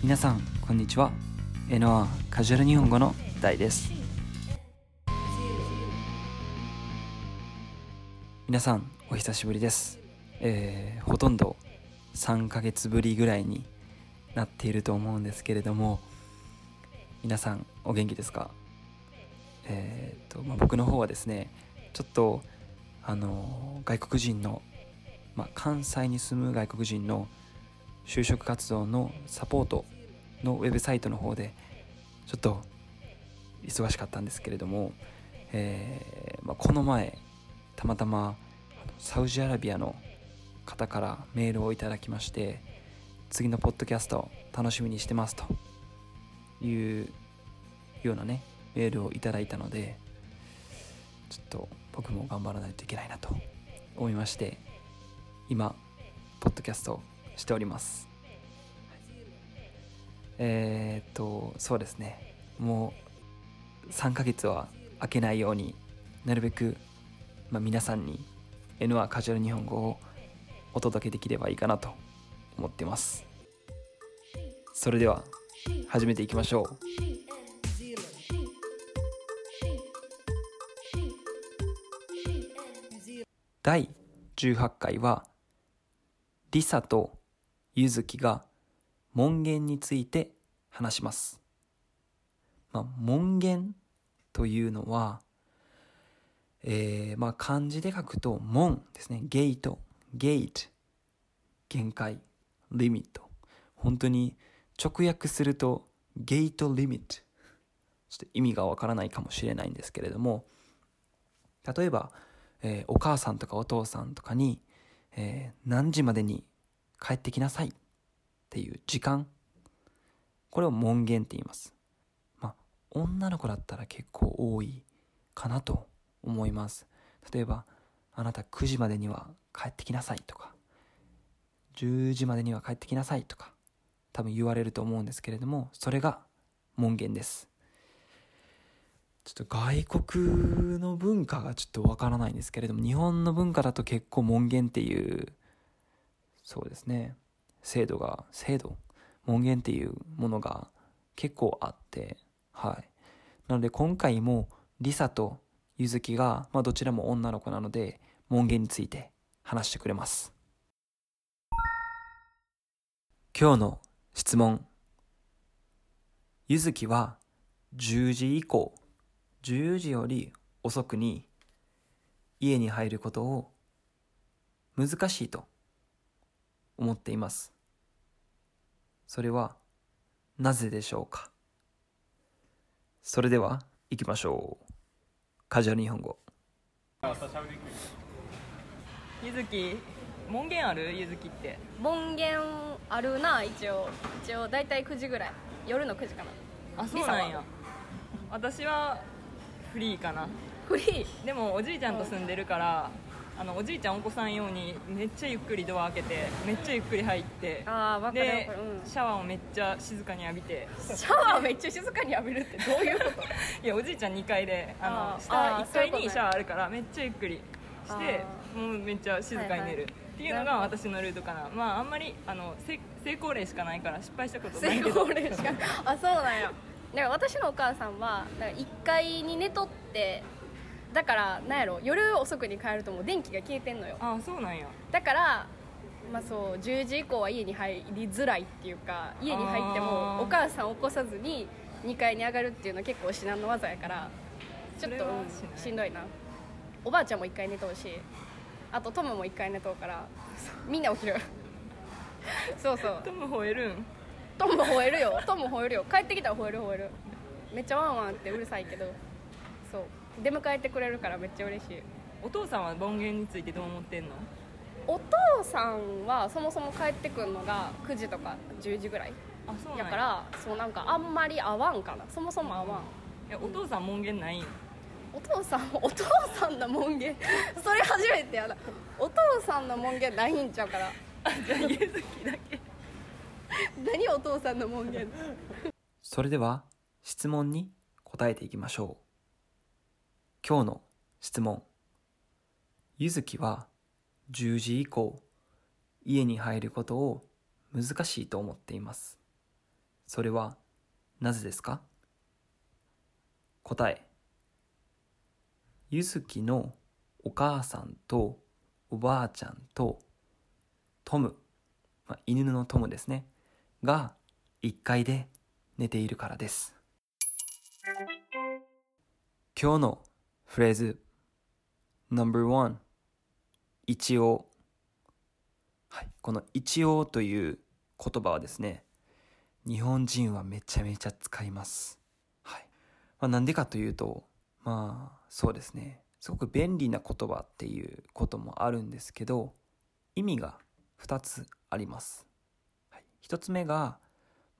皆さんこんにちは。エノアカジュアル日本語の大です。皆さんお久しぶりです、えーほとんど3ヶ月ぶりぐらいになっていると思うんですけれども皆さんお元気ですか？えーっと、まあ、僕の方はですねちょっとあの外国人の、まあ、関西に住む外国人の就職活動のサポートのウェブサイトの方でちょっと忙しかったんですけれども、えーまあ、この前たまたまサウジアラビアの方からメールをいただきまして次のポッドキャスト楽しみにしてますというようなねメールをいただいたのでちょっと僕も頑張らないといけないなと思いまして今ポッドキャストをしております。えーっとそうですね。もう3ヶ月は空けないようになるべく、まあ、皆さんに N1 カジュアル日本語をお届けできればいいかなと思ってます。それでは始めていきましょう。第18回はリサとユズキが門限について話します。まあ、門限というのは、えー、まあ漢字で書くと門ですね。ゲート、ゲート、限界、リミット。本当に直訳するとゲートリミット。ちょっと意味がわからないかもしれないんですけれども、例えば、えーお母さんとかお父さんとかに、えー何時までに帰ってきなさいっていう時間。これを門限って言います。まあ、女の子だったら結構多いかなと思います。例えば、あなた9時までには帰ってきなさいとか、10時までには帰ってきなさいとか、多分言われると思うんですけれども、それが門限です。ちょっと外国の文化がちょっとわからないんですけれども、日本の文化だと結構門限っていう、そうですね、制度が、制度？門限っていうものが結構あって、はい。なので今回もリサとユズキが、まあどちらも女の子なので、門限について話してくれます。今日の質問。ユズキは10時以降、10時より遅くに家に入ることを難しいと思っています。それはなぜでしょうか？それでは行きましょう。カジュアル日本語。ゆずき門限ある？ゆずきって。門限あるな一応。一応大体9時ぐらい。夜の9時かな。あそうなんや。私はフリーかな。フリー？でもおじいちゃんと住んでるからあのおじいちゃんお子さん用にめっちゃゆっくりドア開けてめっちゃゆっくり入ってあーわかるでわかるうん。シャワーをめっちゃ静かに浴びて。シャワーめっちゃ静かに浴びるってどういうこと？いやおじいちゃん2階であのあー下あー1そういうことね。階にシャワーあるからめっちゃゆっくりしてあもうめっちゃ静かに寝る、はいはい。っていうのが私のルートかな。まああんまりあのせ成功例しかないから失敗したことな成いけど。功例しかあそうなんや。だから私のお母さんはだから1階に寝とってだからなんやろ夜遅くに帰るともう電気が消えてんのよ。ああそうなんや。だからまあそう10時以降は家に入りづらいっていうか家に入ってもお母さんを起こさずに2階に上がるっていうのは結構至難の技やからちょっとうんしんどいな。おばあちゃんも1階寝とうしあとトムも1階寝とうからみんな起きる。そうそう。トム吠えるん？トムも吠えるよ。トムも吠えるよ。帰ってきたら吠える吠える。めっちゃワンワンってうるさいけど。そう出迎えてくれるからめっちゃ嬉しい。お父さんは門限についてどう思ってんの？お父さんはそもそも帰ってくるのが9時とか10時ぐらいあそうなんや。からそうなんかあんまり合わんかな。そもそも合わん。いやお父さん門限ないん？お父さん お父さんの門限 それ初めてやな。お父さんの門限ないんちゃうからあじゃあゆずきだけ。何お父さんの門限それでは質問に答えていきましょう。今日の質問。ゆずきは10時以降家に入ることを難しいと思っています。それはなぜですか？答え。ゆずきのお母さんとおばあちゃんとトム、まあ、犬のトムですね、が1階で寝ているからです。今日のフレーズ No.1 一応はい、この一応という言葉はですね日本人はめちゃめちゃ使います。はい。まあ、なんでかというと、まあ、そうですね。すごく便利な言葉っていうこともあるんですけど、意味が2つあります。はい、1つ目が、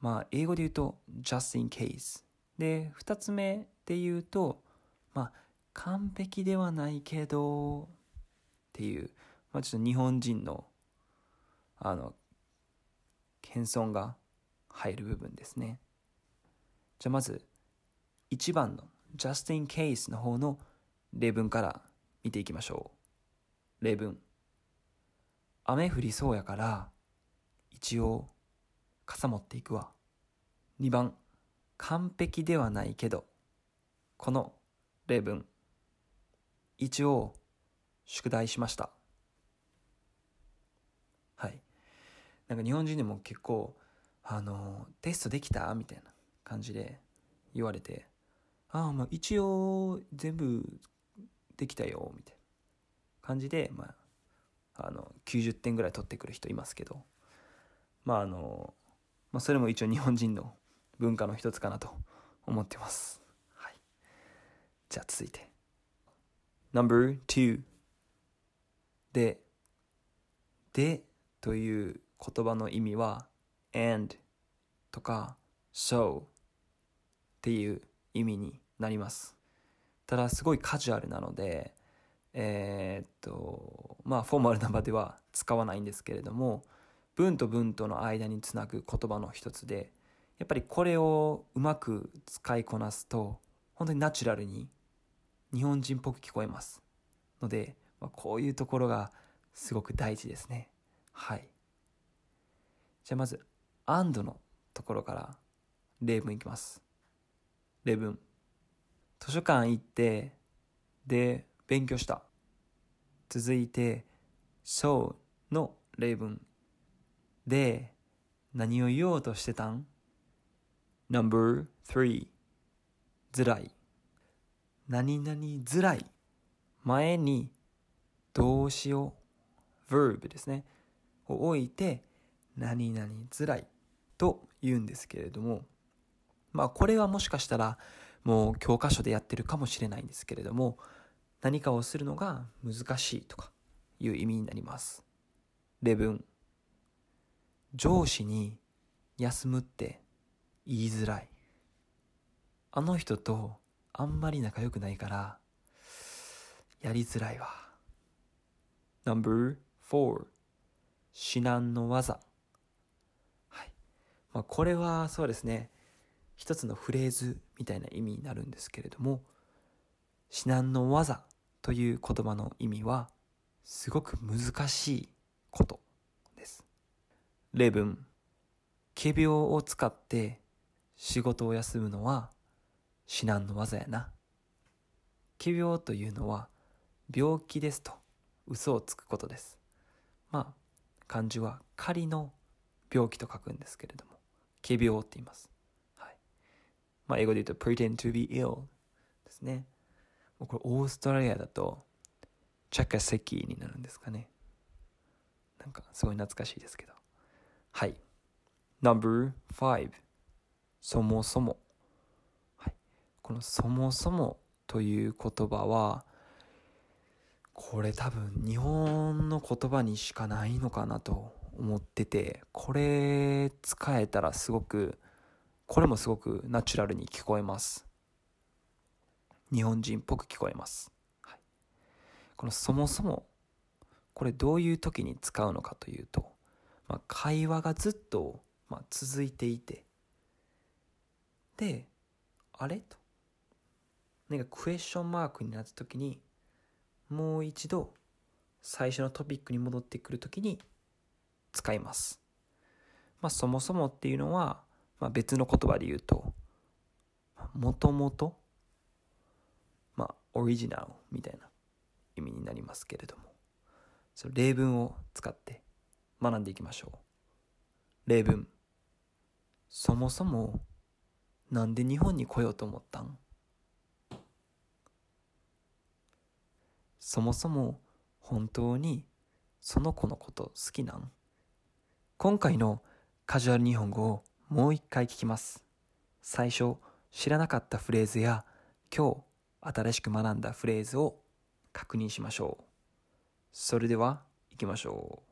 まあ、英語で言うと、just in case。で、2つ目で言うと、まあ、完璧ではないけど、っていう、まあ、ちょっと日本人の、あの、謙遜が入る部分ですね。じゃあまず、1番の just in case の方の例文から見ていきましょう。例文。雨降りそうやから、一応、傘持っていくわ。2番。完璧ではないけど、この例文。一応、宿題しました。はい。なんか日本人でも結構、あの、テストできた？みたいな感じで言われて、ああ、まあ一応全部できたよ、みたいな感じで、まあ、あの、90点ぐらい取ってくる人いますけど、まああの、まあそれも一応日本人の文化の一つかなと思ってます。はい。じゃあ続いて。Number two で、でという言葉の意味は and とか so っていう意味になります。ただすごいカジュアルなので、えー、っと、まあフォーマルな場では使わないんですけれども、文と文との間につなぐ言葉の一つで、やっぱりこれをうまく使いこなすと、本当にナチュラルに日本人っぽく聞こえます。ので、まあ、こういうところがすごく大事ですね。はい。じゃあまず、and のところから例文いきます。例文。図書館行って、で、勉強した。続いて、so の例文。で、何を言おうとしてたん ?Number3 ずらい。何々ずらい。前に動詞を verb ですね。を置いて、何々づらいと言うんですけれども、まあこれはもしかしたらもう教科書でやってるかもしれないんですけれども、何かをするのが難しいとかいう意味になります。例文。上司に休むって言いづらい。あの人とあんまり仲良くないから、やりづらいわ。No.4 至難の技。はい。まあ、これはそうですね。一つのフレーズみたいな意味になるんですけれども至難の技という言葉の意味はすごく難しいことです。例文。仮病を使って仕事を休むのは至難の技やな仮病というのは病気ですと嘘をつくことですまあ漢字は仮の病気と書くんですけれども仮病って言います。はい。まあ、英語で言うと pretend to be ill ですね。これオーストラリアだとチャカセキになるんですかね。なんかすごい懐かしいですけど。はい。No.5 そもそも。このそもそもという言葉はこれ多分日本の言葉にしかないのかなと思ってて、これ使えたらすごく、これもすごくナチュラルに聞こえます。日本人っぽく聞こえます。はい、このそもそも、これどういう時に使うのかというと、まあ、会話がずっと、まあ、続いていて、で、あれ？と。なんかクエスチョンマークになった時に、もう一度最初のトピックに戻ってくる時に使います。まあ、そもそもっていうのは、まあ、別の言葉で言うと、もともと、まあ、オリジナルみたいな意味になりますけれども、その例文を使って学んでいきましょう。例文。そもそも、なんで日本に来ようと思ったん？そもそも本当にその子のこと好きなん？今回のカジュアル日本語をもう一回聞きます。最初知らなかったフレーズや今日新しく学んだフレーズを確認しましょう。それでは行きましょう。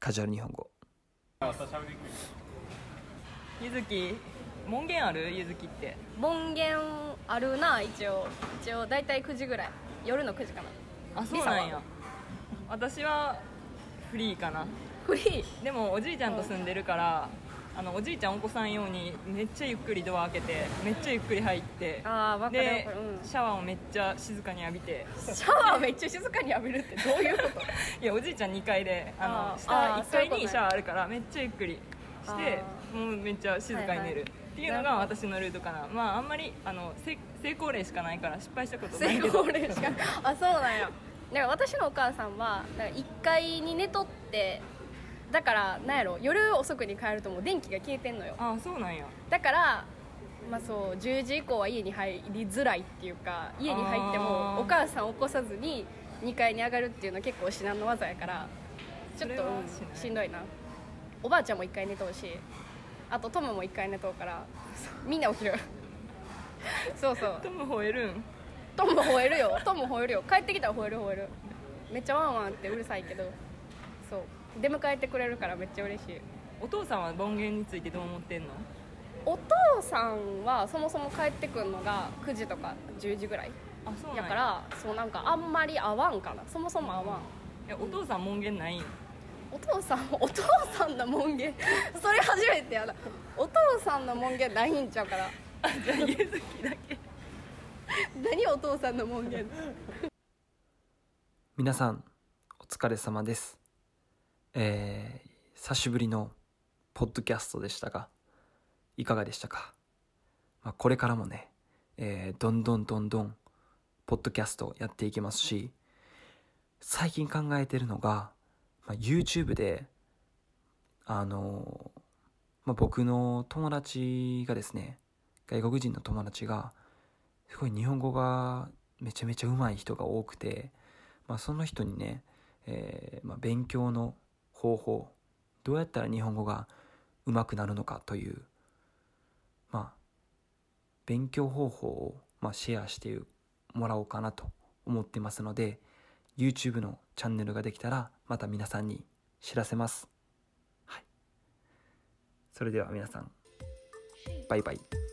カジュアル日本語。ゆずき門限ある？ゆずきって門限あるな一応一応大体9時ぐらい夜の9時かなあそうなんや。私はフリーかな。フリー？でもおじいちゃんと住んでるからあのおじいちゃんお子さん用にめっちゃゆっくりドア開けてめっちゃゆっくり入ってあかる分でかる、うん、シャワーをめっちゃ静かに浴びて。シャワーめっちゃ静かに浴びるってどういうこと？いやおじいちゃん2階であのあー。下あー1階そういうことね。にシャワーあるからめっちゃゆっくりしてあもうめっちゃ静かに寝る、はいはいっていうのが私のルートかな。まああんまりあのせ成功例しかないから失敗したことな成いけど。功例しかあそうなんや。だから私のお母さんはだから1階に寝とってだからなんやろ夜遅くに帰るともう電気が消えてんのよ。ああそうなんや。だからまあそう10時以降は家に入りづらいっていうか家に入ってもお母さんを起こさずに2階に上がるっていうのは結構至難の技やからちょっとしんどいな。おばあちゃんも1階寝とうしあとトムも1階寝とうから。みんな起きるそうそう。トム吠えるん？トム吠えるよ。トム吠えるよ。帰ってきたら吠える吠える。めっちゃワンワンってうるさいけど。そう。出迎えてくれるからめっちゃ嬉しい。お父さんは門限についてどう思ってんの？お父さんはそもそも帰ってくるのが9時とか10時ぐらい。あそうなんや。やからそうなんかあんまり合わんかな。そもそも合わん。いやお父さん門限ないん？お父さんお父さんの門限。それ初めてやな。お父さんの門限ないんちゃうからあじゃあゆずきだけ。何お父さんの門限？皆さん、お疲れ様です。えー、久しぶりのポッドキャストでしたが、いかがでしたか、まあ、これからもね、えー、どんどんどんどん、ポッドキャストやっていきますし、最近考えてるのが、まあ、YouTube で、あのまあ、僕の友達がですね、外国人の友達が、すごい日本語がめちゃめちゃ上手い人が多くて、まあ、その人にね、えーまあ、勉強の方法どうやったら日本語が上手くなるのかという、まあ、勉強方法を、まあ、シェアしてもらおうかなと思ってますので YouTube のチャンネルができたらまた皆さんに知らせます。はい、それでは皆さんバイバイ。